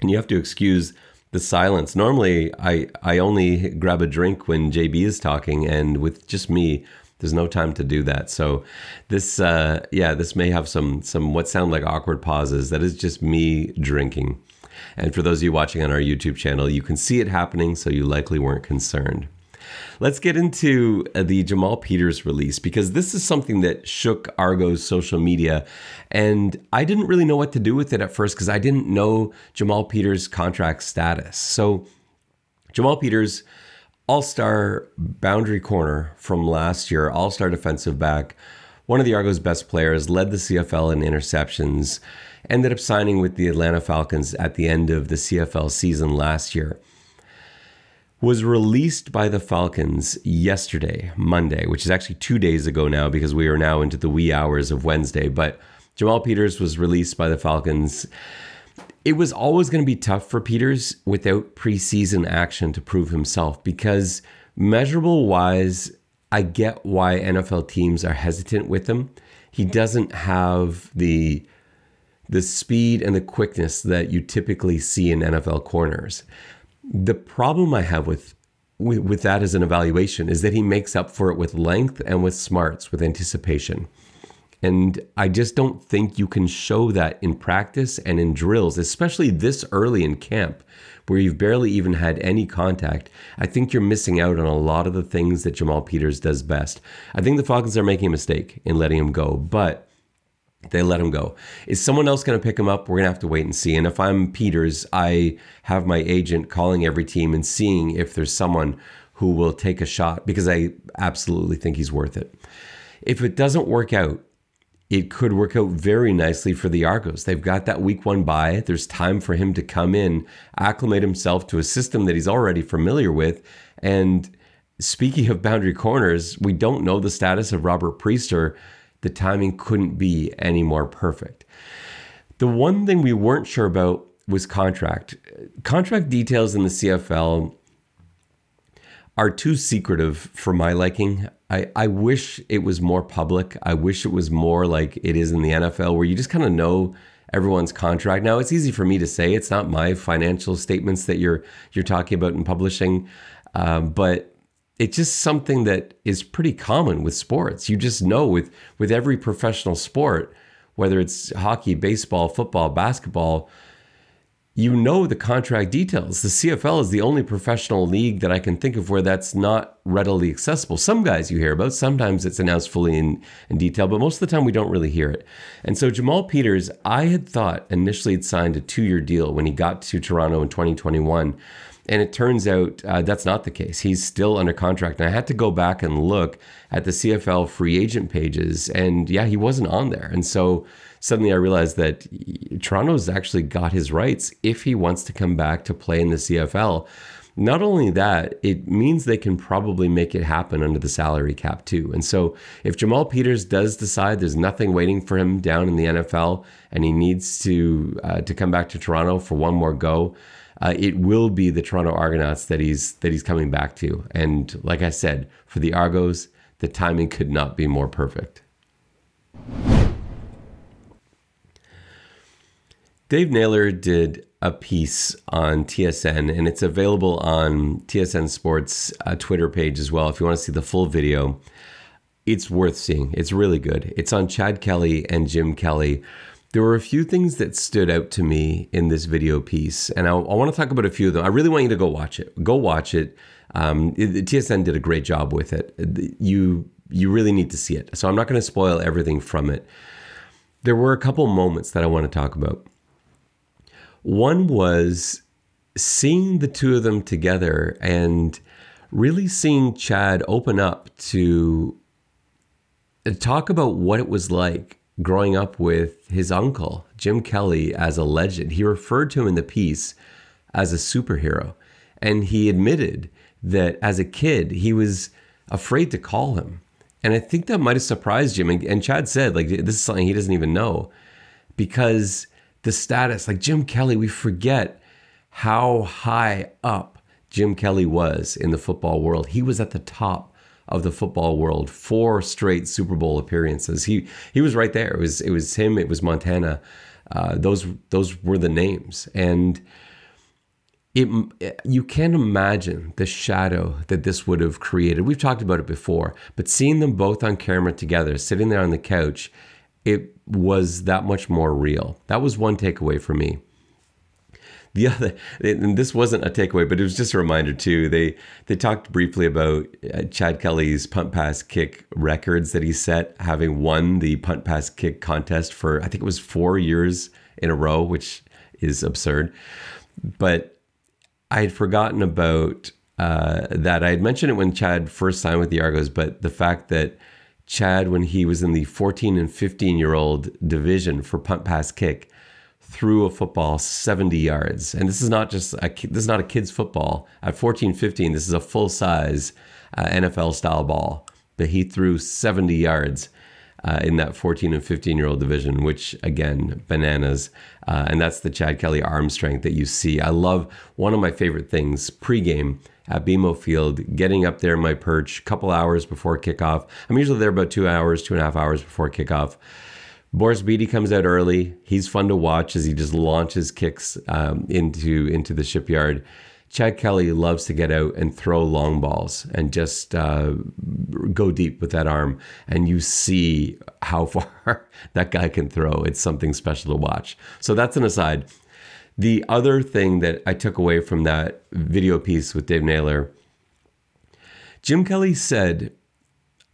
Speaker 2: And you have to excuse the silence. Normally, I, I only grab a drink when JB is talking, and with just me, there's no time to do that. So this, uh, yeah, this may have some some what sound like awkward pauses. That is just me drinking. And for those of you watching on our YouTube channel, you can see it happening, so you likely weren't concerned. Let's get into uh, the Jamal Peters release because this is something that shook Argo's social media. And I didn't really know what to do with it at first because I didn't know Jamal Peters' contract status. So, Jamal Peters, all star boundary corner from last year, all star defensive back, one of the Argos' best players, led the CFL in interceptions, ended up signing with the Atlanta Falcons at the end of the CFL season last year was released by the Falcons yesterday, Monday, which is actually two days ago now because we are now into the wee hours of Wednesday. But Jamal Peters was released by the Falcons. It was always going to be tough for Peters without preseason action to prove himself because, measurable wise, I get why NFL teams are hesitant with him. He doesn't have the the speed and the quickness that you typically see in NFL corners. The problem I have with with, that as an evaluation is that he makes up for it with length and with smarts, with anticipation. And I just don't think you can show that in practice and in drills, especially this early in camp where you've barely even had any contact. I think you're missing out on a lot of the things that Jamal Peters does best. I think the Falcons are making a mistake in letting him go, but they let him go. Is someone else going to pick him up? We're going to have to wait and see. And if I'm Peters, I have my agent calling every team and seeing if there's someone who will take a shot because I absolutely think he's worth it. If it doesn't work out, it could work out very nicely for the Argos. They've got that week one bye. There's time for him to come in, acclimate himself to a system that he's already familiar with. And speaking of boundary corners, we don't know the status of Robert Priester. The timing couldn't be any more perfect. The one thing we weren't sure about was contract. Contract details in the CFL are too secretive for my liking. I, I wish it was more public. I wish it was more like it is in the NFL where you just kind of know everyone's contract. Now it's easy for me to say it's not my financial statements that you're you're talking about and publishing, um, but it's just something that is pretty common with sports. You just know with with every professional sport, whether it's hockey, baseball, football, basketball, you know the contract details. The CFL is the only professional league that I can think of where that's not readily accessible. Some guys you hear about, sometimes it's announced fully in, in detail, but most of the time we don't really hear it. And so Jamal Peters, I had thought initially had signed a two year deal when he got to Toronto in 2021. And it turns out uh, that's not the case. He's still under contract. And I had to go back and look at the CFL free agent pages. And yeah, he wasn't on there. And so suddenly I realized that Toronto's actually got his rights if he wants to come back to play in the CFL. Not only that, it means they can probably make it happen under the salary cap too. And so, if Jamal Peters does decide there's nothing waiting for him down in the NFL and he needs to uh, to come back to Toronto for one more go, uh, it will be the Toronto Argonauts that he's that he's coming back to. And like I said, for the Argos, the timing could not be more perfect. Dave Naylor did a piece on TSN, and it's available on TSN Sports uh, Twitter page as well. If you want to see the full video, it's worth seeing. It's really good. It's on Chad Kelly and Jim Kelly. There were a few things that stood out to me in this video piece, and I, I want to talk about a few of them. I really want you to go watch it. Go watch it. Um, it, TSN did a great job with it. You you really need to see it. So I'm not going to spoil everything from it. There were a couple moments that I want to talk about. One was seeing the two of them together and really seeing Chad open up to talk about what it was like growing up with his uncle, Jim Kelly, as a legend. He referred to him in the piece as a superhero. And he admitted that as a kid, he was afraid to call him. And I think that might have surprised Jim. And, Chad said, like, this is something he doesn't even know because the status. Like Jim Kelly, we forget how high up Jim Kelly was in the football world. He was at the top of the football world, four straight Super Bowl appearances. He he was right there. It was it was him. It was Montana. Uh, those those were the names, and it you can't imagine the shadow that this would have created. We've talked about it before, but seeing them both on camera together, sitting there on the couch, it was that much more real. That was one takeaway for me. The other, and this wasn't a takeaway, but it was just a reminder too. They they talked briefly about uh, Chad Kelly's punt pass kick records that he set, having won the punt pass kick contest for I think it was four years in a row, which is absurd. But I had forgotten about uh, that. I had mentioned it when Chad first signed with the Argos, but the fact that Chad, when he was in the 14 and 15 year old division for punt pass kick, threw a football 70 yards. And this is not just a, this is not a kid's football. At 14, 15, this is a full size uh, NFL style ball that he threw 70 yards. Uh, in that 14 and 15 year old division, which again, bananas. Uh, and that's the Chad Kelly arm strength that you see. I love one of my favorite things pregame at BMO Field, getting up there in my perch a couple hours before kickoff. I'm usually there about two hours, two and a half hours before kickoff. Boris Bede comes out early. He's fun to watch as he just launches kicks um, into into the shipyard. Chad Kelly loves to get out and throw long balls and just uh, go deep with that arm. And you see how far that guy can throw. It's something special to watch. So that's an aside. The other thing that I took away from that video piece with Dave Naylor, Jim Kelly said,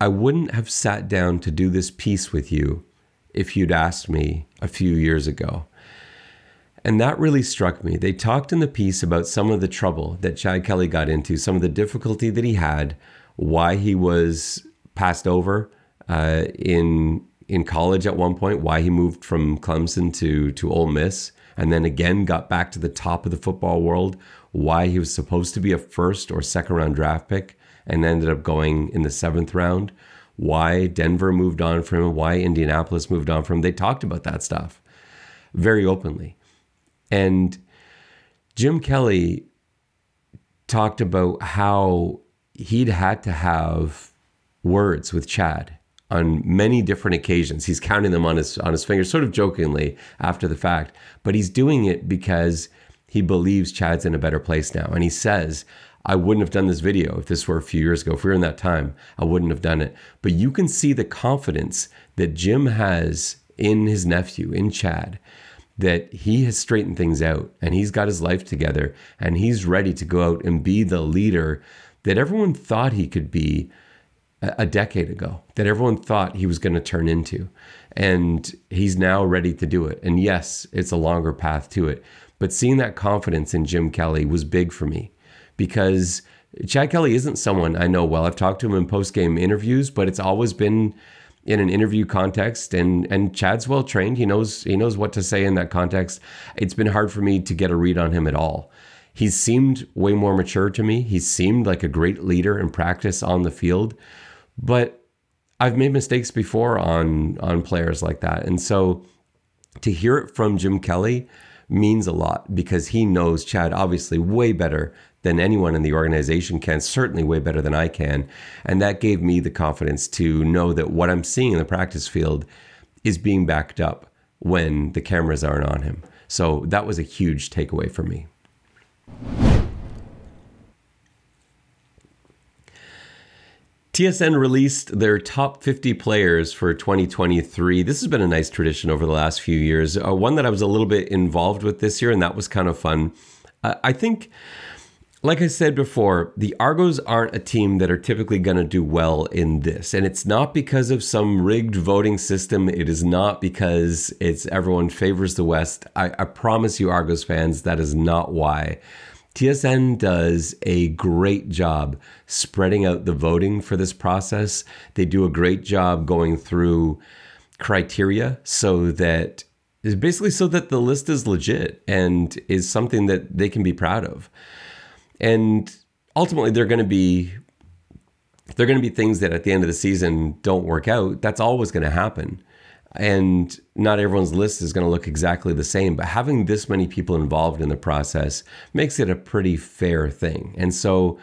Speaker 2: I wouldn't have sat down to do this piece with you if you'd asked me a few years ago. And that really struck me. They talked in the piece about some of the trouble that Chad Kelly got into, some of the difficulty that he had, why he was passed over uh, in in college at one point, why he moved from Clemson to to Ole Miss, and then again got back to the top of the football world, why he was supposed to be a first or second round draft pick and ended up going in the seventh round, why Denver moved on from him, why Indianapolis moved on from him. They talked about that stuff very openly. And Jim Kelly talked about how he'd had to have words with Chad on many different occasions. He's counting them on his on his fingers, sort of jokingly after the fact, but he's doing it because he believes Chad's in a better place now. And he says, I wouldn't have done this video if this were a few years ago. If we were in that time, I wouldn't have done it. But you can see the confidence that Jim has in his nephew, in Chad, that he has straightened things out and he's got his life together and he's ready to go out and be the leader that everyone thought he could be a decade ago, that everyone thought he was going to turn into. And he's now ready to do it. And yes, it's a longer path to it. But seeing that confidence in Jim Kelly was big for me because Chad Kelly isn't someone I know well. I've talked to him in post game interviews, but it's always been in an interview context and and Chad's well trained. He knows he knows what to say in that context. It's been hard for me to get a read on him at all. He seemed way more mature to me. He seemed like a great leader in practice on the field. But I've made mistakes before on on players like that. And so to hear it from Jim Kelly means a lot because he knows Chad obviously way better than anyone in the organization can, certainly way better than I can. And that gave me the confidence to know that what I'm seeing in the practice field is being backed up when the cameras aren't on him. So that was a huge takeaway for me. TSN released their top 50 players for 2023. This has been a nice tradition over the last few years. Uh, one that I was a little bit involved with this year, and that was kind of fun. Uh, I think like I said before, the Argos aren't a team that are typically going to do well in this. And it's not because of some rigged voting system. It is not because it's everyone favors the West. I, I promise you, Argos fans, that is not why. TSN does a great job spreading out the voting for this process. They do a great job going through criteria so that basically so that the list is legit and is something that they can be proud of and ultimately they're going to be they're going to be things that at the end of the season don't work out. That's always going to happen. And not everyone's list is going to look exactly the same, but having this many people involved in the process makes it a pretty fair thing. And so,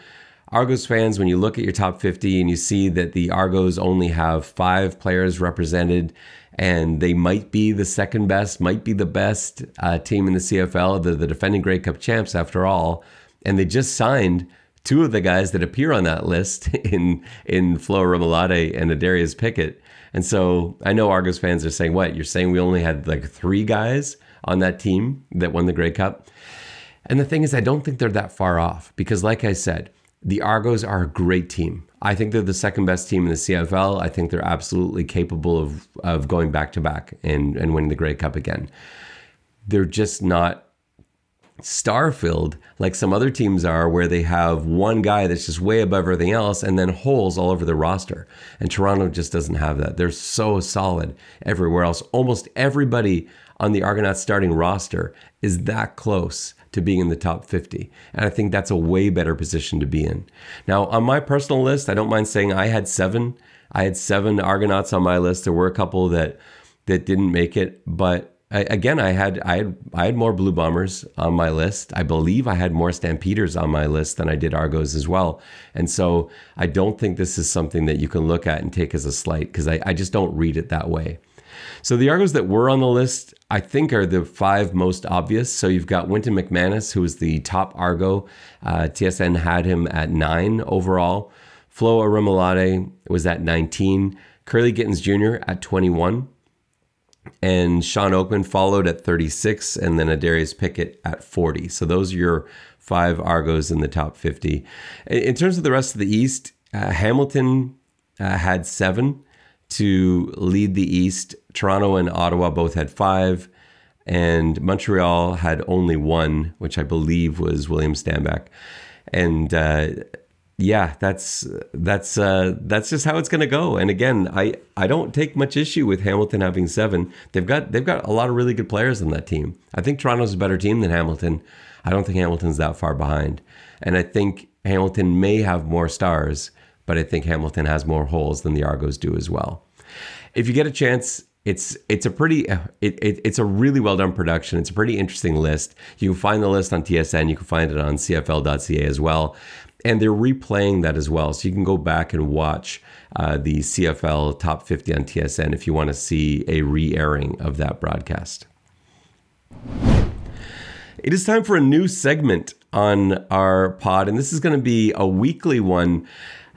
Speaker 2: Argos fans, when you look at your top 50 and you see that the Argos only have five players represented and they might be the second best, might be the best uh, team in the CFL, the, the defending Grey Cup champs after all, and they just signed two of the guys that appear on that list in in Flo Orimolade and Adarius Pickett. And so I know Argos fans are saying, "What you're saying? We only had like three guys on that team that won the Grey Cup." And the thing is, I don't think they're that far off because, like I said, the Argos are a great team. I think they're the second best team in the CFL. I think they're absolutely capable of of going back to back and and winning the Grey Cup again. They're just not star filled like some other teams are, where they have one guy that's just way above everything else and then holes all over the roster. And Toronto just doesn't have that. They're so solid everywhere else. Almost everybody on the Argonauts starting roster is that close to being in the top 50. And I think that's a way better position to be in. Now, on my personal list, I don't mind saying I had seven. I had seven Argonauts on my list. There were a couple that that didn't make it, but I, again, I had I had I had more Blue Bombers on my list. I believe I had more Stampeders on my list than I did Argos as well. And so I don't think this is something that you can look at and take as a slight because I, I just don't read it that way. So the Argos that were on the list, I think, are the five most obvious. So you've got Wynton McManus, who was the top Argo. Uh, TSN had him at nine overall. Flo Orimolade was at 19. Kurleigh Gittens Jr. at 21. And Shawn Oakman followed at 36, and then Adarius Pickett at 40. So those are your five Argos in the top 50. In terms of the rest of the East, uh, Hamilton uh, had seven to lead the East. Toronto and Ottawa both had five, and Montreal had only one, which I believe was William Stanback. And uh, yeah, that's that's uh, that's just how it's going to go. And again, I I don't take much issue with Hamilton having seven. They've got they've got a lot of really good players on that team. I think Toronto's a better team than Hamilton. I don't think Hamilton's that far behind, and I think Hamilton may have more stars, but I think Hamilton has more holes than the Argos do as well. If you get a chance, it's it's a pretty it, it, it's a really well done production. It's a pretty interesting list. You can find the list on TSN. You can find it on CFL.ca as well, and they're replaying that as well. So you can go back and watch uh, the CFL Top 50 on TSN if you want to see a re-airing of that broadcast. It is time for a new segment on our pod, and this is going to be a weekly one.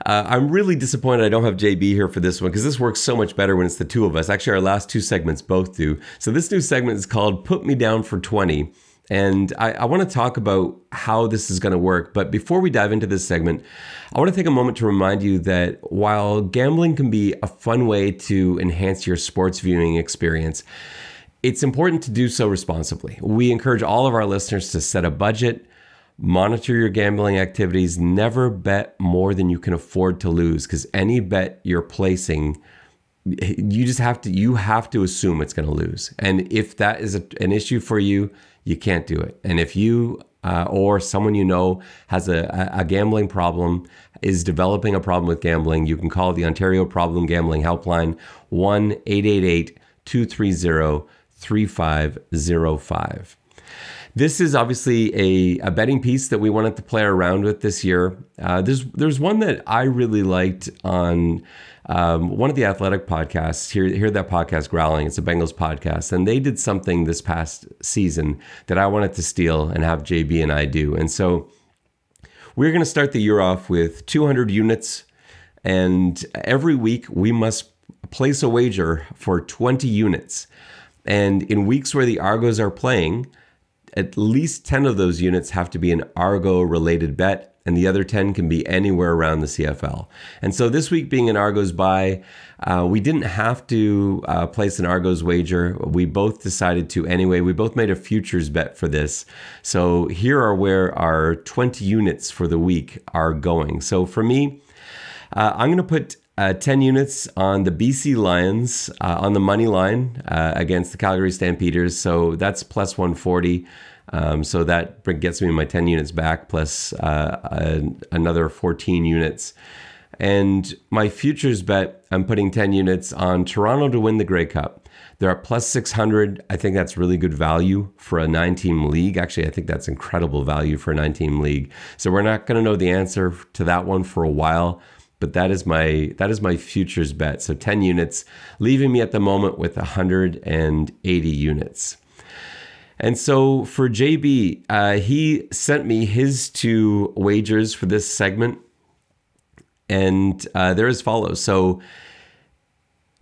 Speaker 2: Uh, I'm really disappointed I don't have JB here for this one because this works so much better when it's the two of us. Actually, our last two segments both do. So, this new segment is called Put Me Down for 20. And I, I want to talk about how this is going to work. But before we dive into this segment, I want to take a moment to remind you that while gambling can be a fun way to enhance your sports viewing experience, it's important to do so responsibly. We encourage all of our listeners to set a budget, monitor your gambling activities, never bet more than you can afford to lose because any bet you're placing you just have to you have to assume it's going to lose. And if that is a, an issue for you you can't do it. And if you uh, or someone you know has a, a gambling problem is developing a problem with gambling you can call the ontario problem gambling helpline 1-888-230 3505. This is obviously a, a betting piece that we wanted to play around with this year. Uh, there's there's one that I really liked on um, one of the athletic podcasts. Hear, hear that podcast, Growling. It's a Bengals podcast, and they did something this past season that I wanted to steal and have JB and I do. And so we're going to start the year off with 200 units, and every week we must place a wager for 20 units. And in weeks where the Argos are playing, at least 10 of those units have to be an Argo related bet, and the other 10 can be anywhere around the CFL. And so this week being an Argos bye, uh, we didn't have to uh, place an Argos wager. We both decided to anyway. We both made a futures bet for this. So here are where our 20 units for the week are going. So for me, uh, I'm going to put uh, 10 units on the BC Lions uh, on the money line uh, against the Calgary Stampeders. So that's plus 140. Um, so that gets me my 10 units back plus uh, another 14 units. And my futures bet, I'm putting 10 units on Toronto to win the Grey Cup. They're at plus 600. I think that's really good value for a nine team league. Actually, I think that's incredible value for a nine team league. So we're not going to know the answer to that one for a while but that is my that is my futures bet. So 10 units, leaving me at the moment with 180 units. And so for JB, uh, he sent me his two wagers for this segment, and uh, they're as follows. So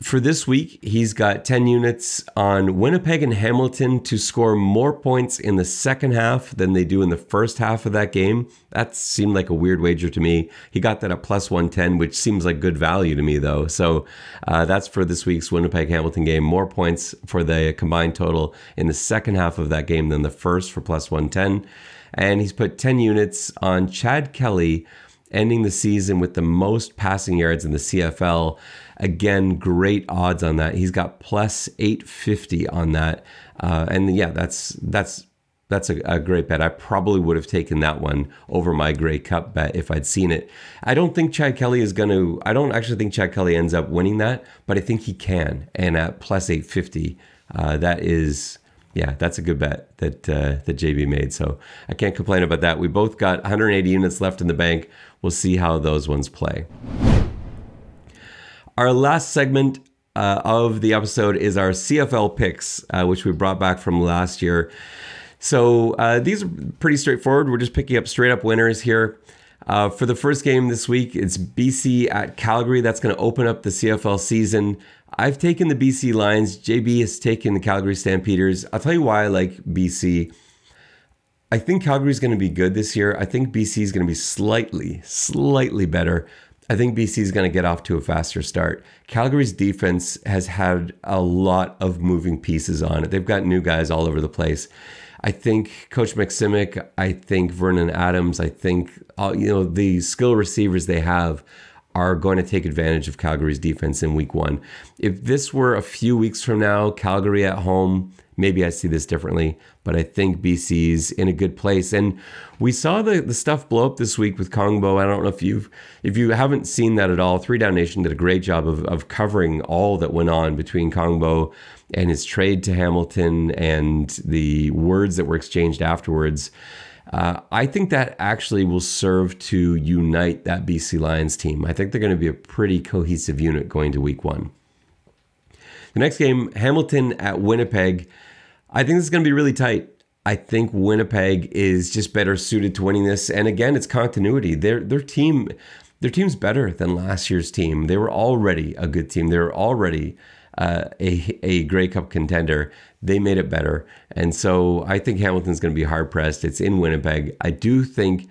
Speaker 2: for this week, he's got 10 units on Winnipeg and Hamilton to score more points in the second half than they do in the first half of that game. That seemed like a weird wager to me. He got that at plus 110, which seems like good value to me, though. So uh, that's for this week's Winnipeg Hamilton game. More points for the combined total in the second half of that game than the first for plus 110. And he's put 10 units on Chad Kelly ending the season with the most passing yards in the CFL. Again, great odds on that. He's got plus 850 on that. Uh, and yeah, that's that's that's a, a, great bet. I probably would have taken that one over my Grey Cup bet if I'd seen it. I don't think Chad Kelly is going to, I don't actually think Chad Kelly ends up winning that, but I think he can. And at plus 850, uh, that is, yeah, that's a good bet that, uh, that JB made. So I can't complain about that. We both got 180 units left in the bank. We'll see how those ones play. Our last segment uh, of the episode is our CFL picks, uh, which we brought back from last year. So uh, these are pretty straightforward. We're just picking up straight up winners here. Uh, for the first game this week, it's BC at Calgary. That's going to open up the CFL season. I've taken the BC Lions. JB has taken the Calgary Stampeders. I'll tell you why I like BC. I think Calgary's going to be good this year. I think BC is going to be slightly, slightly better. I think BC is going to get off to a faster start. Calgary's defense has had a lot of moving pieces on it. They've got new guys all over the place. I think Coach Maksymic, I think Vernon Adams, I think uh, you know the skill receivers they have are going to take advantage of Calgary's defense in week one. If this were a few weeks from now, Calgary at home, maybe I see this differently, but I think BC's in a good place. And we saw the, the stuff blow up this week with Kongbo. I don't know if you've if you haven't seen that at all. Three Down Nation did a great job of, of covering all that went on between Kongbo and his trade to Hamilton and the words that were exchanged afterwards. Uh, I think that actually will serve to unite that BC Lions team. I think they're going to be a pretty cohesive unit going to week one. The next game, Hamilton at Winnipeg. I think this is going to be really tight. I think Winnipeg is just better suited to winning this. And again, it's continuity. Their their team their team's better than last year's team. They were already a good team. They were already uh, a a Grey Cup contender. They made it better, and so I think Hamilton's going to be hard pressed. It's in Winnipeg. I do think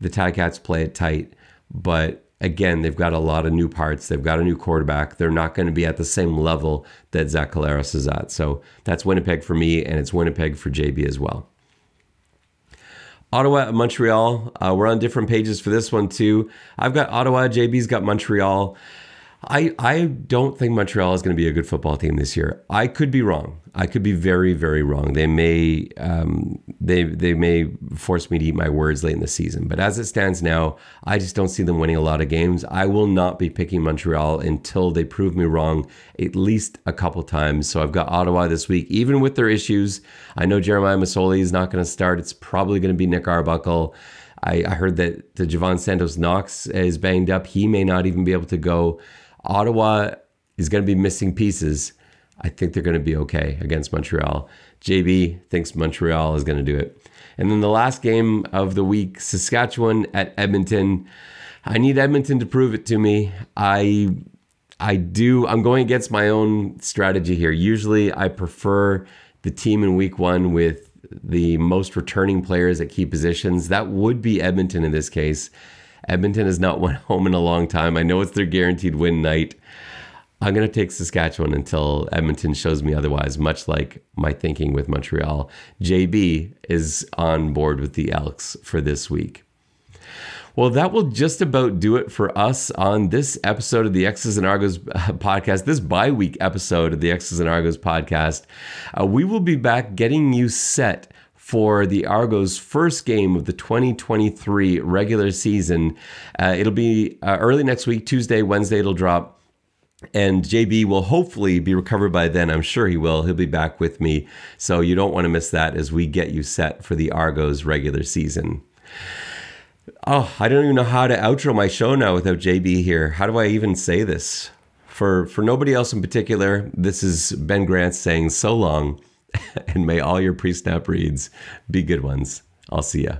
Speaker 2: the Ticats play it tight, but again, they've got a lot of new parts. They've got a new quarterback. They're not going to be at the same level that Zach Collaros is at. So that's Winnipeg for me, and it's Winnipeg for JB as well. Ottawa, and Montreal. Uh, we're on different pages for this one too. I've got Ottawa. JB's got Montreal. I I don't think Montreal is going to be a good football team this year. I could be wrong. I could be very very wrong. They may um, they they may force me to eat my words late in the season. But as it stands now, I just don't see them winning a lot of games. I will not be picking Montreal until they prove me wrong at least a couple times. So I've got Ottawa this week, even with their issues. I know Jeremiah Masoli is not going to start. It's probably going to be Nick Arbuckle. I, I heard that the Jovan Santos-Knox is banged up. He may not even be able to go. Ottawa is going to be missing pieces. I think they're going to be okay against Montreal. JB thinks Montreal is going to do it. And then the last game of the week, Saskatchewan at Edmonton. I need Edmonton to prove it to me. I I do I'm going against my own strategy here. Usually I prefer the team in week 1 with the most returning players at key positions. That would be Edmonton in this case. Edmonton has not won home in a long time. I know it's their guaranteed win night. I'm going to take Saskatchewan until Edmonton shows me otherwise, much like my thinking with Montreal. JB is on board with the Elks for this week. Well, that will just about do it for us on this episode of the X's and Argos podcast, this bi week episode of the X's and Argos podcast. Uh, we will be back getting you set for the Argos' first game of the 2023 regular season. Uh, it'll be uh, early next week, Tuesday, Wednesday, it'll drop. And JB will hopefully be recovered by then. I'm sure he will. He'll be back with me. So you don't want to miss that as we get you set for the Argos regular season. Oh, I don't even know how to outro my show now without JB here. How do I even say this? For for nobody else in particular, this is Ben Grant saying so long and may all your pre snap reads be good ones. I'll see ya.